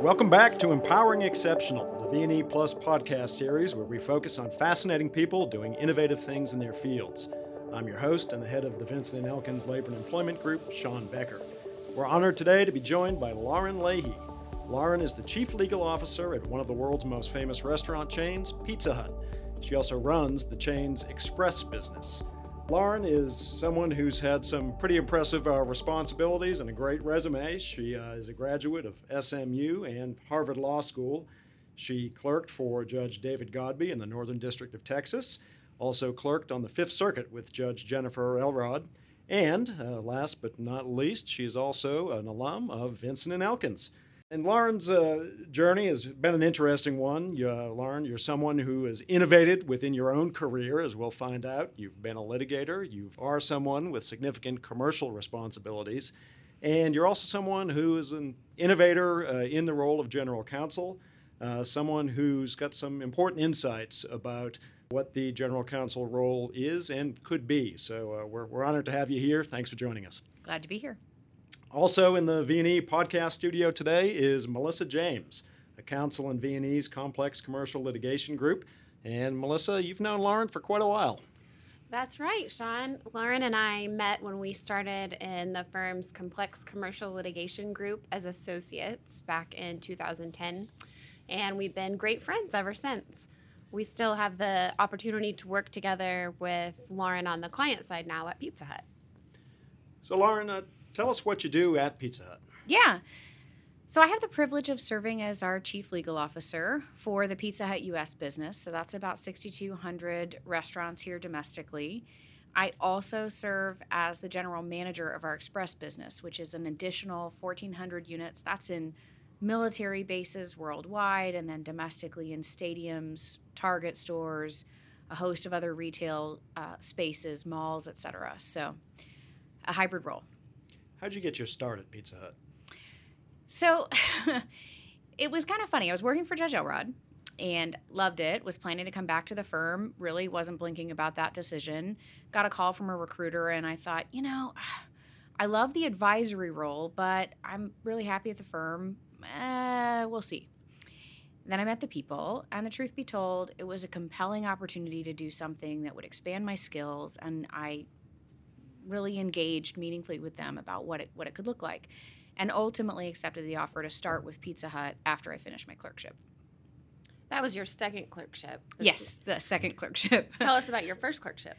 Welcome back to Empowering Exceptional, the V&E Plus podcast series where we focus on fascinating people doing innovative things in their fields. I'm your host and the head of the Vinson and Elkins Labor and Employment Group, Sean Becker. We're honored today to be joined by Lauren Leahy. Lauren is the Chief Legal Officer at one of the world's most famous restaurant chains, Pizza Hut. She also runs the chain's express business. Lauren is someone who's had some pretty impressive uh, responsibilities and a great resume. She uh, is a graduate of SMU and Harvard Law School. She clerked for Judge David Godbey in the Northern District of Texas, also clerked on the Fifth Circuit with Judge Jennifer Elrod. And uh, last but not least, she is also an alum of Vinson and Elkins. And Lauren's uh, journey has been an interesting one. You, uh, Lauren, you're someone who has innovated within your own career, as we'll find out. You've been a litigator, you are someone with significant commercial responsibilities, and you're also someone who is an innovator uh, in the role of general counsel, uh, someone who's got some important insights about what the general counsel role is and could be. So uh, we're, we're honored to have you here. Thanks for joining us. Glad to be here. Also in the V&E podcast studio today is Melissa James, a counsel in V&E's complex commercial litigation group. And Melissa, you've known Lauren for quite a while. That's right, Sean. Lauren and I met when we started in the firm's complex commercial litigation group as associates back in 2010, and we've been great friends ever since. We still have the opportunity to work together with Lauren on the client side now at Pizza Hut. So, Lauren, uh, Tell us what you do at Pizza Hut. Yeah. So I have the privilege of serving as our chief legal officer for the Pizza Hut US business. So that's about 6,200 restaurants here domestically. I also serve as the general manager of our express business, which is an additional 1,400 units. That's in military bases worldwide and then domestically in stadiums, Target stores, a host of other retail uh, spaces, malls, etc. So a hybrid role. How'd you get your start at Pizza Hut? So it was kind of funny. I was working for Judge Elrod and loved it. Was planning to come back to the firm. Really wasn't blinking about that decision. Got a call from a recruiter, and I thought, you know, I love the advisory role, but I'm really happy at the firm. Eh, we'll see. Then I met the people, and the truth be told, it was a compelling opportunity to do something that would expand my skills, and I really engaged meaningfully with them about what it what it could look like, and ultimately accepted the offer to start with Pizza Hut after I finished my clerkship. That was your second clerkship. Yes, the second clerkship. Tell us about your first clerkship.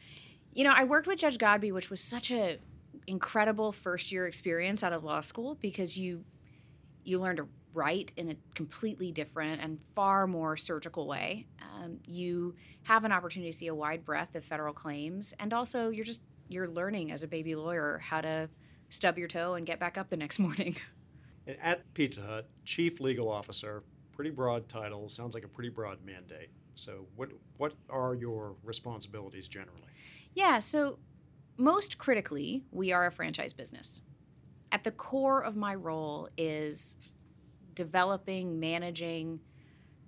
You know, I worked with Judge Godbey, which was such a incredible first year experience out of law school because you you learn to write in a completely different and far more surgical way. Um, you have an opportunity to see a wide breadth of federal claims, and also you're just you're learning as a baby lawyer how to stub your toe and get back up the next morning. At Pizza Hut, chief legal officer, pretty broad title, sounds like a pretty broad mandate. So, what what are your responsibilities generally? Yeah, so most critically, we are a franchise business. At the core of my role is developing, managing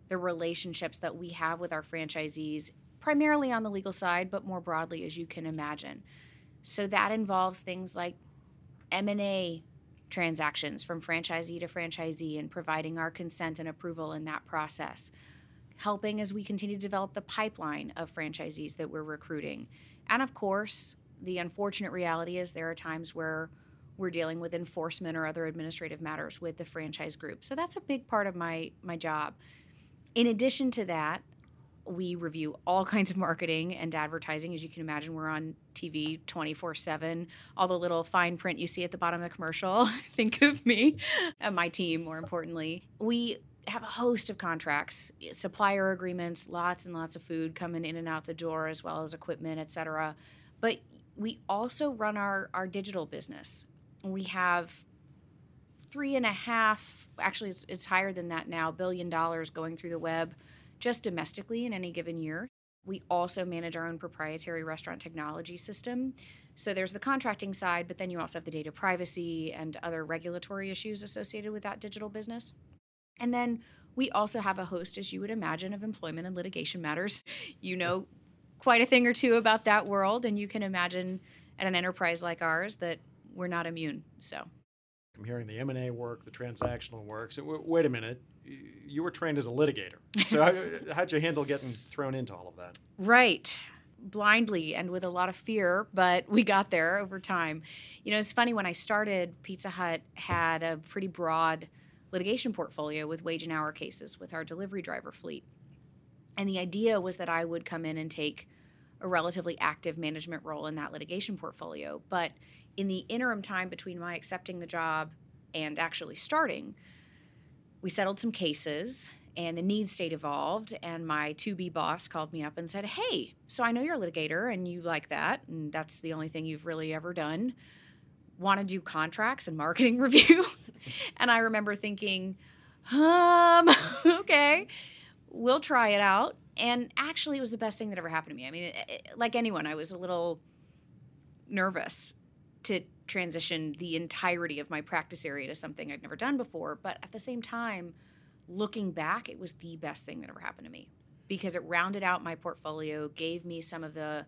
the relationships that we have with our franchisees, primarily on the legal side, but more broadly as you can imagine. So that involves things like M&A transactions from franchisee to franchisee and providing our consent and approval in that process. Helping as we continue to develop the pipeline of franchisees that we're recruiting. And of course, the unfortunate reality is there are times where we're dealing with enforcement or other administrative matters with the franchise group. So that's a big part of my my job. In addition to that, we review all kinds of marketing and advertising. As you can imagine, we're on TV 24 7. All the little fine print you see at the bottom of the commercial, think of me and my team, more importantly. We have a host of contracts, supplier agreements, lots and lots of food coming in and out the door, as well as equipment, et cetera. But we also run our, our digital business. We have three and a half, actually, it's, it's higher than that now, billion dollars going through the web just domestically in any given year. We also manage our own proprietary restaurant technology system. So there's the contracting side, but then you also have the data privacy and other regulatory issues associated with that digital business. And then we also have a host, as you would imagine, of employment and litigation matters. You know quite a thing or two about that world, and you can imagine at an enterprise like ours that we're not immune. So I'm hearing the M&A work, the transactional work. So w- wait a minute, you were trained as a litigator. So how, how'd you handle getting thrown into all of that? Right. Blindly and with a lot of fear, but we got there over time. You know, it's funny when I started, Pizza Hut had a pretty broad litigation portfolio with wage and hour cases with our delivery driver fleet. And the idea was that I would come in and take a relatively active management role in that litigation portfolio. But in the interim time between my accepting the job and actually starting, we settled some cases and the need state evolved and my 2b boss called me up and said hey so i know you're a litigator and you like that and that's the only thing you've really ever done. Want to do contracts and marketing review? And i remember thinking um okay we'll try it out. And actually it was the best thing that ever happened to me. I mean it, it, like anyone i was a little nervous to transition the entirety of my practice area to something I'd never done before. But at the same time, looking back, it was the best thing that ever happened to me because it rounded out my portfolio, gave me some of the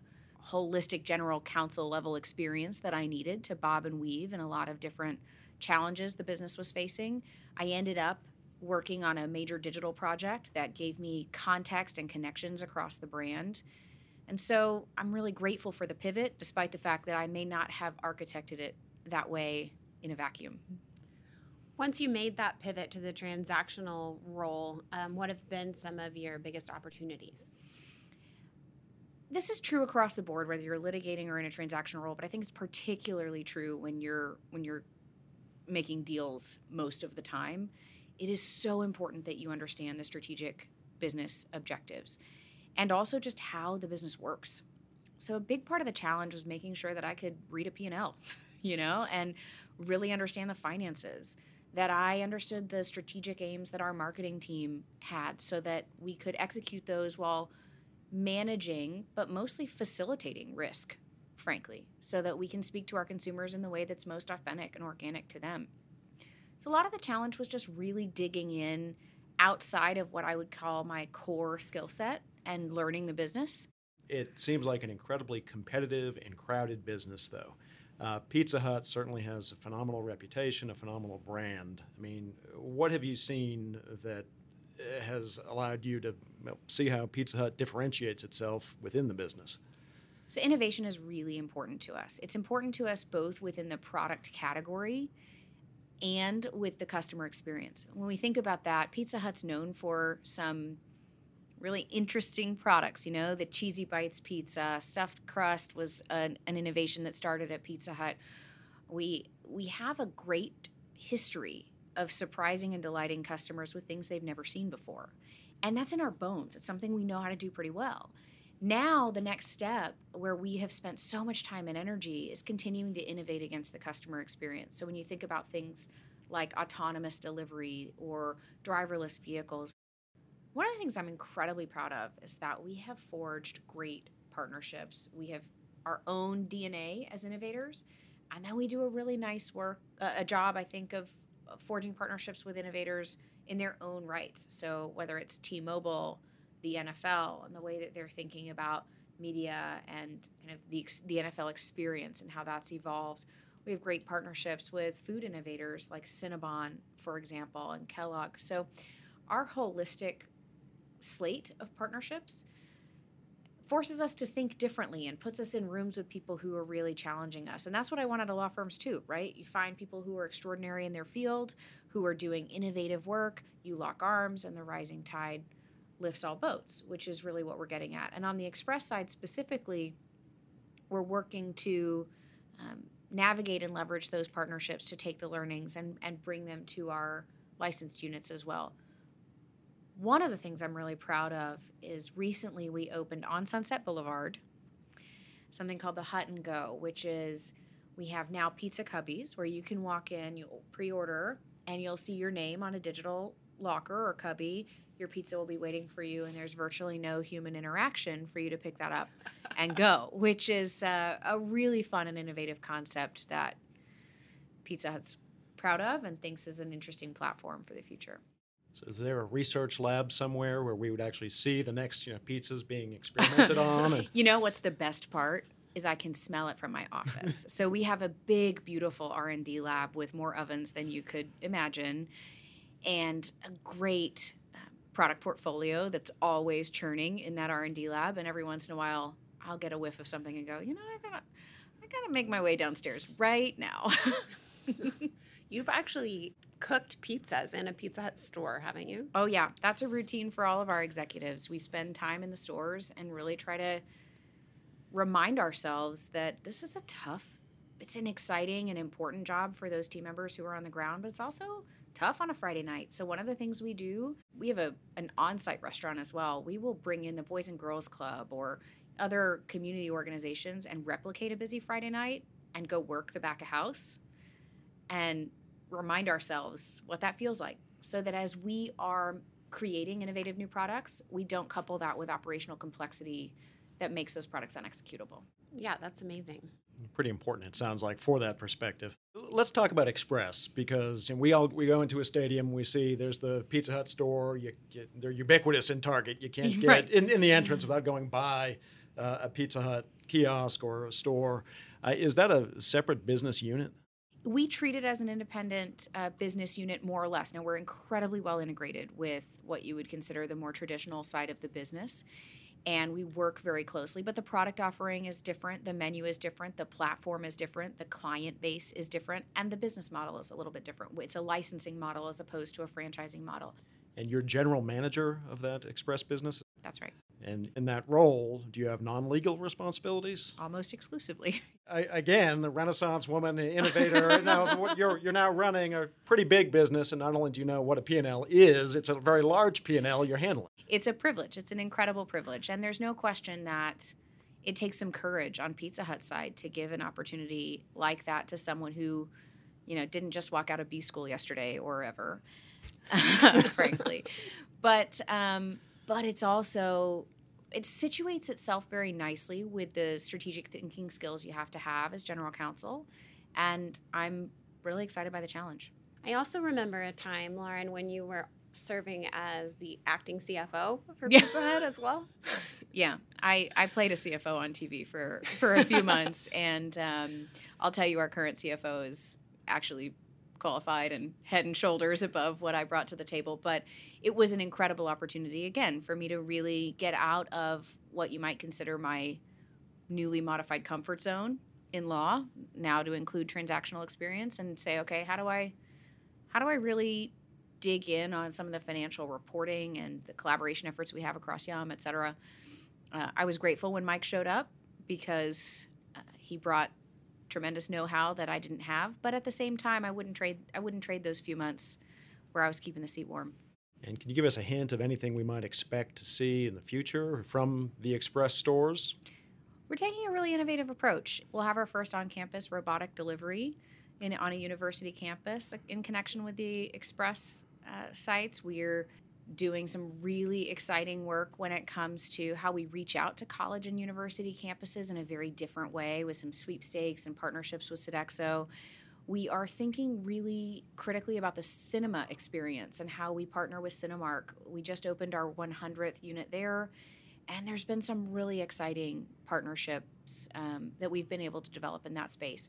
holistic general counsel level experience that I needed to bob and weave in a lot of different challenges the business was facing. I ended up working on a major digital project that gave me context and connections across the brand and so I'm really grateful for the pivot, despite the fact that I may not have architected it that way in a vacuum. Once you made that pivot to the transactional role, um, what have been some of your biggest opportunities? This is true across the board, whether you're litigating or in a transactional role, but I think it's particularly true when you're when you're making deals most of the time. It is so important that you understand the strategic business objectives and also just how the business works. So a big part of the challenge was making sure that I could read a P&L, you know, and really understand the finances, that I understood the strategic aims that our marketing team had so that we could execute those while managing but mostly facilitating risk, frankly, so that we can speak to our consumers in the way that's most authentic and organic to them. So a lot of the challenge was just really digging in outside of what I would call my core skill set and learning the business. It seems like an incredibly competitive and crowded business, though. Uh, Pizza Hut certainly has a phenomenal reputation, a phenomenal brand. I mean, what have you seen that uh, has allowed you to see how Pizza Hut differentiates itself within the business? So, innovation is really important to us. It's important to us both within the product category and with the customer experience. When we think about that, Pizza Hut's known for some really interesting products. You know, the Cheesy Bites pizza, stuffed crust was an, an innovation that started at Pizza Hut. We we have a great history of surprising and delighting customers with things they've never seen before. And that's in our bones. It's something we know how to do pretty well. Now, the next step where we have spent so much time and energy is continuing to innovate against the customer experience. So, when you think about things like autonomous delivery or driverless vehicles, one of the things I'm incredibly proud of is that we have forged great partnerships. We have our own DNA as innovators, and then we do a really nice work, uh, a job, I think, of forging partnerships with innovators in their own rights. So whether it's T-Mobile, the NFL, and the way that they're thinking about media and kind of the the NFL experience and how that's evolved. We have great partnerships with food innovators like Cinnabon, for example, and Kellogg. So our holistic slate of partnerships forces us to think differently and puts us in rooms with people who are really challenging us. And that's what I want out of law firms too, right? You find people who are extraordinary in their field, who are doing innovative work, you lock arms, and the rising tide lifts all boats, which is really what we're getting at. And on the express side specifically, we're working to um, navigate and leverage those partnerships to take the learnings and, and bring them to our licensed units as well. One of the things I'm really proud of is recently we opened on Sunset Boulevard something called the Hut and Go, which is we have now pizza cubbies where you can walk in, you'll pre-order, and you'll see your name on a digital locker or cubby. Your pizza will be waiting for you, and there's virtually no human interaction for you to pick that up and go, which is uh, a really fun and innovative concept that Pizza Hut's proud of and thinks is an interesting platform for the future. So is there a research lab somewhere where we would actually see the next you know pizzas being experimented on? And... you know what's the best part? is I can smell it from my office. so we have a big, beautiful R&D lab with more ovens than you could imagine and a great product portfolio that's always churning in that R&D lab and every once in a while I'll get a whiff of something and go, "You know, I got to I got to make my way downstairs right now." You've actually cooked pizzas in a Pizza Hut store, haven't you? Oh yeah, that's a routine for all of our executives. We spend time in the stores and really try to remind ourselves that this is a tough it's an exciting and important job for those team members who are on the ground, but it's also tough on a Friday night. So one of the things we do, we have a an on-site restaurant as well. We will bring in the Boys and Girls Club or other community organizations and replicate a busy Friday night and go work the back of house and remind ourselves what that feels like so that as we are creating innovative new products, we don't couple that with operational complexity that makes those products unexecutable. Yeah, that's amazing. Pretty important, it sounds like, for that perspective. Let's talk about Express because you know, we all we go into a stadium, we see there's the Pizza Hut store. You, you, they're ubiquitous in Target. You can't get Right. in, in the entrance without going by uh, a Pizza Hut kiosk or a store. Uh, is that a separate business unit? we treat it as an independent uh, business unit more or less now we're incredibly well integrated with what you would consider the more traditional side of the business and we work very closely but the product offering is different the menu is different the platform is different the client base is different and the business model is a little bit different it's a licensing model as opposed to a franchising model And you're general manager of that Express business. That's right And in that role, do you have non-legal responsibilities? almost exclusively I, again, the Renaissance woman, the innovator. now you're you're now running a pretty big business, and not only do you know what a P&L is, it's a very large P&L you're handling. it's a privilege. It's an incredible privilege. And there's no question that it takes some courage on Pizza Hut side to give an opportunity like that to someone who, you know, didn't just walk out of B school yesterday or ever, frankly. But um, but it's also it situates itself very nicely with the strategic thinking skills you have to have as general counsel. And I'm really excited by the challenge. I also remember a time, Lauren, when you were serving as the acting CFO for Yeah. Pizza Hut as well. Yeah, I, I played a CFO on TV for, for a few months, and um, I'll tell you, our current CFO is actually qualified and head and shoulders above what I brought to the table. But it was an incredible opportunity, again, for me to really get out of what you might consider my newly modified comfort zone in law, now to include transactional experience, and say, okay, how do I, how do I really dig in on some of the financial reporting and the collaboration efforts we have across Yum, et cetera. Uh, I was grateful when Mike showed up because uh, he brought tremendous know-how that I didn't have. But at the same time, I wouldn't trade. I wouldn't trade those few months where I was keeping the seat warm. And can you give us a hint of anything we might expect to see in the future from the Express stores? We're taking a really innovative approach. We'll have our first on-campus robotic delivery in, on a university campus in connection with the Express uh, sites. We're doing some really exciting work when it comes to how we reach out to college and university campuses in a very different way with some sweepstakes and partnerships with Sodexo. We are thinking really critically about the cinema experience and how we partner with Cinemark. We just opened our 100th unit there, and there's been some really exciting partnerships um, that we've been able to develop in that space.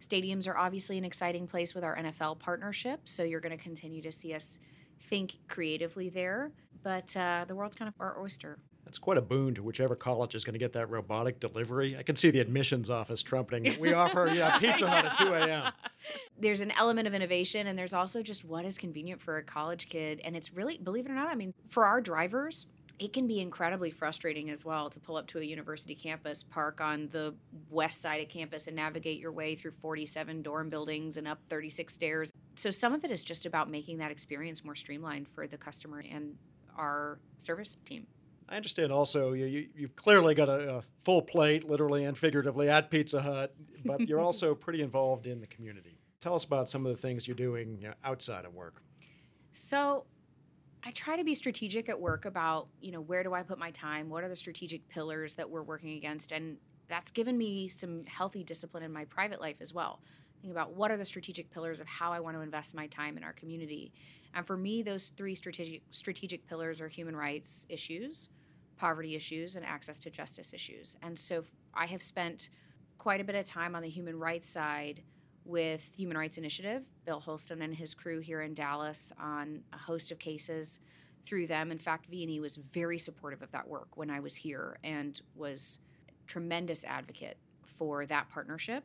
Stadiums are obviously an exciting place with our NFL partnership, so you're going to continue to see us think creatively there. But uh, the world's kind of our oyster. That's quite a boon to whichever college is going to get that robotic delivery. I can see the admissions office trumpeting that we offer yeah, Pizza Hut at 2 a.m. There's an element of innovation, and there's also just what is convenient for a college kid. And it's really, believe it or not, I mean, for our drivers, it can be incredibly frustrating as well to pull up to a university campus, park on the west side of campus, and navigate your way through 47 dorm buildings and up 36 stairs. So some of it is just about making that experience more streamlined for the customer and our service team. I understand also you, you, you've clearly got a, a full plate, literally and figuratively, at Pizza Hut, but you're also pretty involved in the community. Tell us about some of the things you're doing you know, outside of work. So I try to be strategic at work about, you know, where do I put my time? What are the strategic pillars that we're working against? And that's given me some healthy discipline in my private life as well. Think about what are the strategic pillars of how I want to invest my time in our community. And for me, those three strategic strategic pillars are human rights issues, poverty issues, and access to justice issues. And so I have spent quite a bit of time on the human rights side with Human Rights Initiative, Bill Holston and his crew here in Dallas on a host of cases through them. In fact, V&E was very supportive of that work when I was here and was tremendous advocate for that partnership.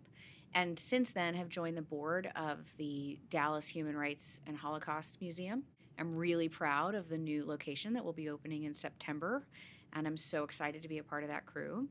And since then have joined the board of the Dallas Human Rights and Holocaust Museum. I'm really proud of the new location that will be opening in September, and I'm so excited to be a part of that crew.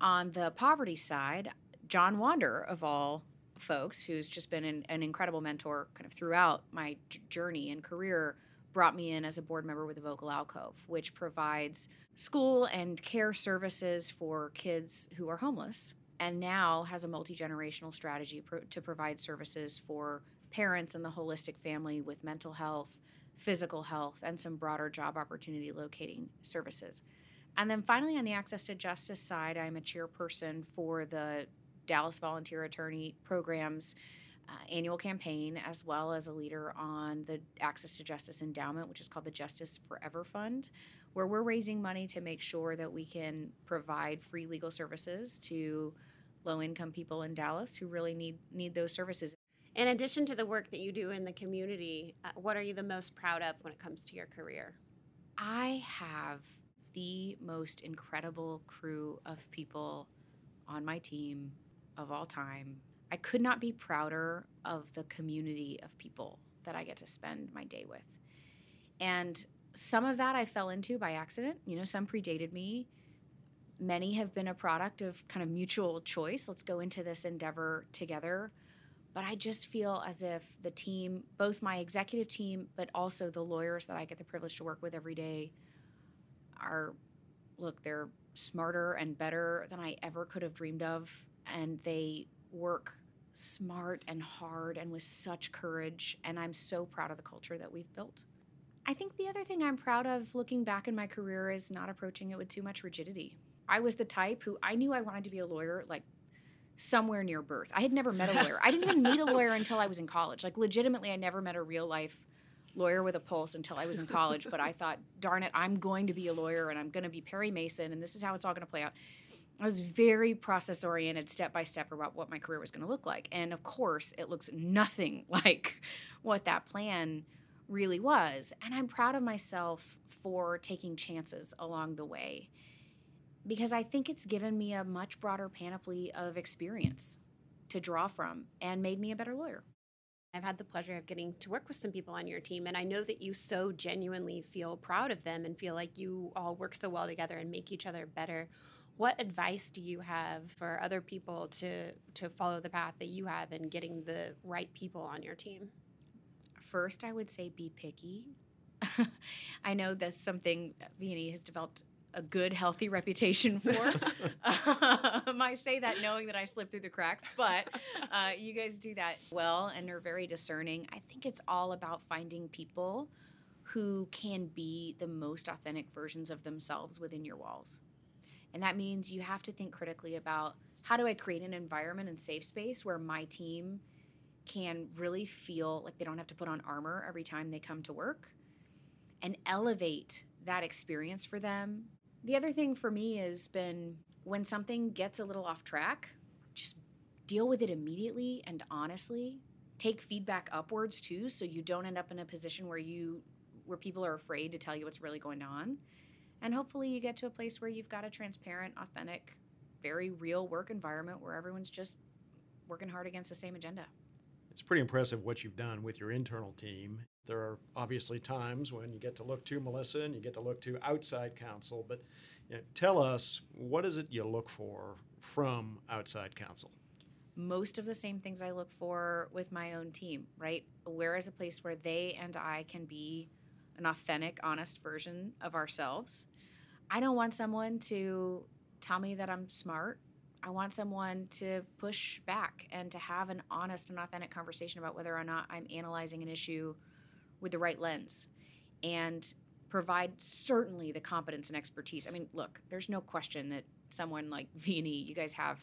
On the poverty side, John Wander, of all folks, who's just been an, an incredible mentor kind of throughout my j- journey and career, brought me in as a board member with the Vogel Alcove, which provides school and care services for kids who are homeless, and now has a multi generational strategy pro- to provide services for parents and the holistic family with mental health, physical health, and some broader job opportunity locating services. And then finally, on the Access to Justice side, I'm a chairperson for the Dallas Volunteer Attorney Program's uh, annual campaign, as well as a leader on the Access to Justice Endowment, which is called the Justice Forever Fund, where we're raising money to make sure that we can provide free legal services to low income people in Dallas who really need need those services. In addition to the work that you do in the community, uh, what are you the most proud of when it comes to your career? I have the most incredible crew of people on my team of all time. I could not be prouder of the community of people that I get to spend my day with. And some of that I fell into by accident. You know, some predated me. Many have been a product of kind of mutual choice. Let's go into this endeavor together. But I just feel as if the team, both my executive team, but also the lawyers that I get the privilege to work with every day, are look, they're smarter and better than I ever could have dreamed of. And they work smart and hard and with such courage. And I'm so proud of the culture that we've built. I think the other thing I'm proud of looking back in my career is not approaching it with too much rigidity. I was the type who I knew I wanted to be a lawyer like somewhere near birth. I had never met a lawyer. I didn't even meet a lawyer until I was in college. Like legitimately I never met a real life lawyer with a pulse until I was in college, but I thought, darn it, I'm going to be a lawyer and I'm going to be Perry Mason and this is how it's all going to play out. I was very process oriented, step by step about what my career was going to look like. And of course, it looks nothing like what that plan really was. And I'm proud of myself for taking chances along the way because I think it's given me a much broader panoply of experience to draw from and made me a better lawyer. I've had the pleasure of getting to work with some people on your team, and I know that you so genuinely feel proud of them and feel like you all work so well together and make each other better. What advice do you have for other people to to follow the path that you have in getting the right people on your team? First, I would say be picky. I know that's something V&E has developed a good, healthy reputation for. um, I say that knowing that I slip through the cracks, but uh, you guys do that well and are very discerning. I think it's all about finding people who can be the most authentic versions of themselves within your walls. And that means you have to think critically about how do I create an environment and safe space where my team can really feel like they don't have to put on armor every time they come to work and elevate that experience for them the other thing for me has been when something gets a little off track, just deal with it immediately and honestly. Take feedback upwards too, so you don't end up in a position where you where people are afraid to tell you what's really going on. And hopefully you get to a place where you've got a transparent, authentic, very real work environment where everyone's just working hard against the same agenda. It's pretty impressive what you've done with your internal team. There are obviously times when you get to look to Melissa and you get to look to outside counsel, but you know, tell us what is it you look for from outside counsel? Most of the same things I look for with my own team, right? Where is a place where they and I can be an authentic, honest version of ourselves? I don't want someone to tell me that I'm smart I want someone to push back and to have an honest and authentic conversation about whether or not I'm analyzing an issue with the right lens and provide certainly the competence and expertise. I mean, look, there's no question that someone like V&E, you guys have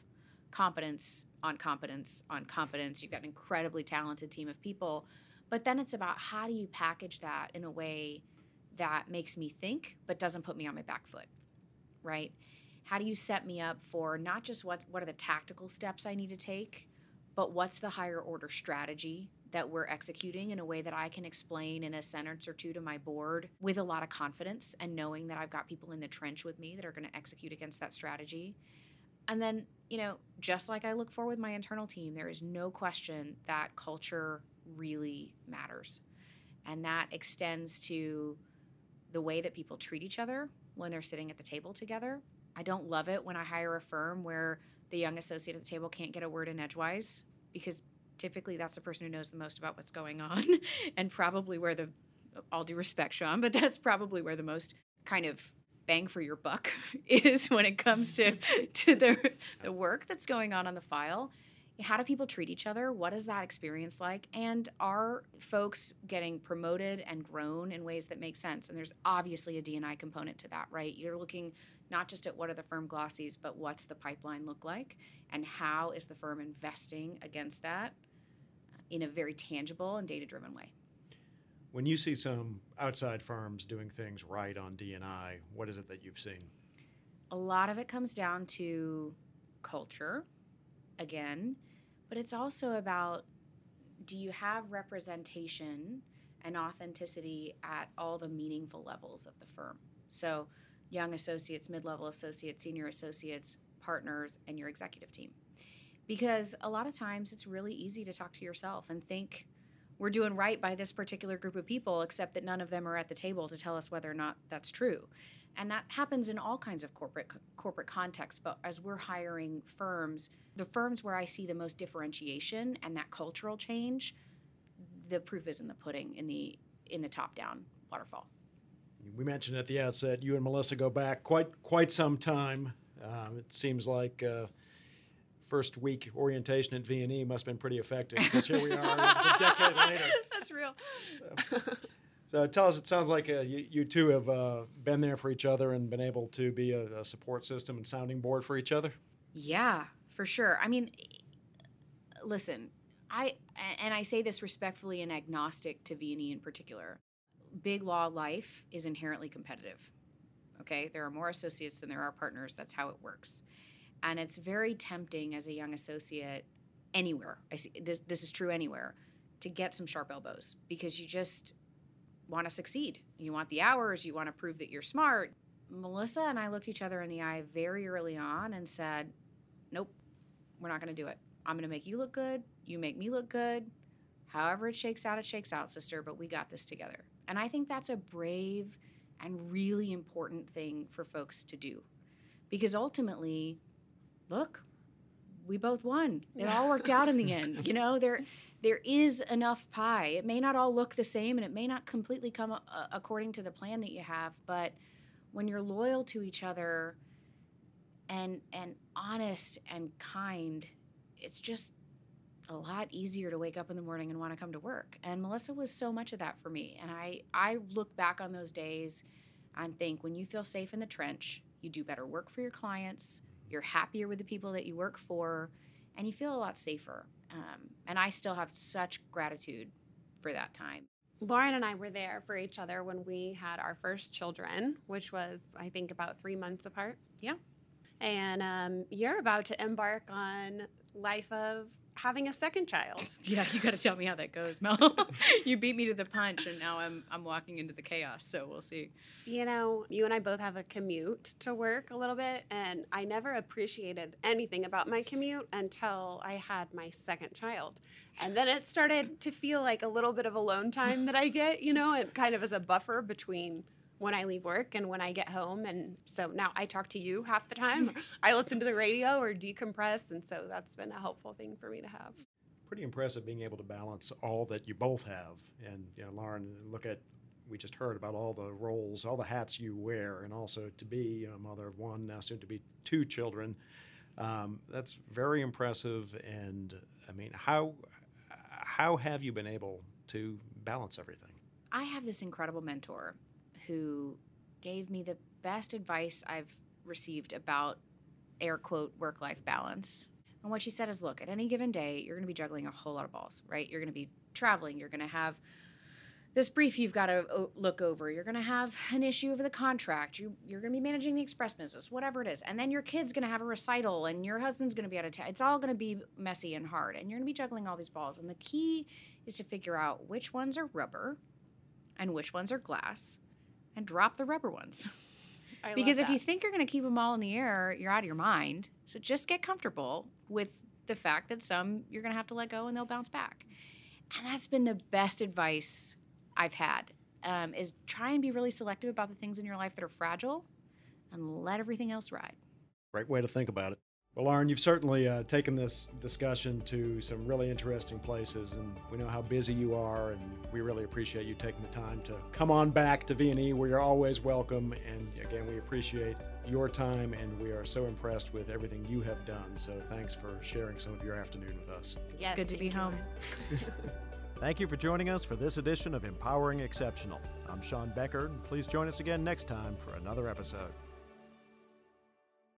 competence on competence on competence. You've got an incredibly talented team of people. But then it's about how do you package that in a way that makes me think but doesn't put me on my back foot, right? How do you set me up for not just what what are the tactical steps I need to take, but what's the higher order strategy that we're executing in a way that I can explain in a sentence or two to my board with a lot of confidence and knowing that I've got people in the trench with me that are going to execute against that strategy. And then, you know, just like I look for with my internal team, there is no question that culture really matters. And that extends to the way that people treat each other when they're sitting at the table together. I don't love it when I hire a firm where the young associate at the table can't get a word in edgewise because typically that's the person who knows the most about what's going on and probably where the all due respect sean but that's probably where the most kind of bang for your buck is when it comes to to the the work that's going on on the file. How do people treat each other? What is that experience like? And are folks getting promoted and grown in ways that make sense? And there's obviously a d&i component to that right? You're looking not just at what are the firm glossies but what's the pipeline look like? And how is the firm investing against that in a very tangible and data driven way? When you see some outside firms doing things right on d&i what is it that you've seen? A lot of it comes down to culture again, but it's also about do you have representation and authenticity at all the meaningful levels of the firm? So, young associates, mid level associates, senior associates, partners, and your executive team. Because a lot of times it's really easy to talk to yourself and think, we're doing right by this particular group of people, except that none of them are at the table to tell us whether or not that's true. And that happens in all kinds of corporate corporate contexts. But as we're hiring firms, the firms where I see the most differentiation and that cultural change, the proof is in the pudding in the in the top down waterfall. We mentioned at the outset, you and Melissa go back quite quite some time. Um, it seems like uh, first week orientation at V&E must have been pretty effective because here we are, it's a decade later. That's real. So, so tell us, it sounds like uh, you, you, two have uh, been there for each other and been able to be a, a support system and sounding board for each other. Yeah, for sure. I mean, listen, I and I say this respectfully and agnostic to V&E in particular. Big law life is inherently competitive. Okay, there are more associates than there are partners. That's how it works, and it's very tempting as a young associate anywhere. I see this. This is true anywhere to get some sharp elbows because you just want to succeed. You want the hours. You want to prove that you're smart. Melissa and I looked each other in the eye very early on and said, "Nope, we're not going to do it. I'm going to make you look good. You make me look good. However it shakes out, it shakes out, sister, but we got this together. And I think that's a brave and really important thing for folks to do. Because ultimately, look, we both won. It all worked out in the end. You know, there there is enough pie. It may not all look the same and it may not completely come uh, according to the plan that you have, but when you're loyal to each other and and honest and kind, it's just a lot easier to wake up in the morning and want to come to work. And Melissa was so much of that for me. And I I look back on those days and think when you feel safe in the trench, you do better work for your clients, you're happier with the people that you work for, and you feel a lot safer. Um, and I still have such gratitude for that time. Lauren and I were there for each other when we had our first children, which was, I think, about three months apart. Yeah and um, you're about to embark on life of having a second child. Yeah, you got to tell me how that goes, Mel. you beat me to the punch, and now I'm I'm walking into the chaos. So we'll see. You know, you and I both have a commute to work a little bit, and I never appreciated anything about my commute until I had my second child, and then it started to feel like a little bit of alone time that I get. You know, and kind of as a buffer between when I leave work and when I get home. And so now I talk to you half the time. I listen to the radio or decompress. And so that's been a helpful thing for me to have. Pretty impressive being able to balance all that you both have. And, you know, Lauren, look at, we just heard about all the roles, all the hats you wear, and also to be a mother of one, now soon to be two children. Um, that's very impressive. And I mean, how, how have you been able to balance everything? I have this incredible mentor who gave me the best advice I've received about air quote work life balance. And what she said is look, at any given day, you're going to be juggling a whole lot of balls, right? You're going to be traveling, you're going to have this brief you've got to uh, look over. You're going to have an issue of the contract. You, you're going to be managing the express business, whatever it is. And then your kid's going to have a recital and your husband's going to be out of town. It's all going to be messy and hard. And you're going to be juggling all these balls. And the key is to figure out which ones are rubber and which ones are glass and drop the rubber ones. I because love if you think you're going to keep them all in the air, you're out of your mind. So just get comfortable with the fact that some you're going to have to let go and they'll bounce back. And that's been the best advice I've had um, is try and be really selective about the things in your life that are fragile and let everything else ride. Great way to think about it. Well, Lauren, you've certainly uh, taken this discussion to some really interesting places, and we know how busy you are, and we really appreciate you taking the time to come on back to V&E, where you're always welcome. And again, we appreciate your time, and we are so impressed with everything you have done. So thanks for sharing some of your afternoon with us. Yes, good to be home. Thank you for joining us for this edition of Empowering Exceptional. I'm Sean Becker, and please join us again next time for another episode.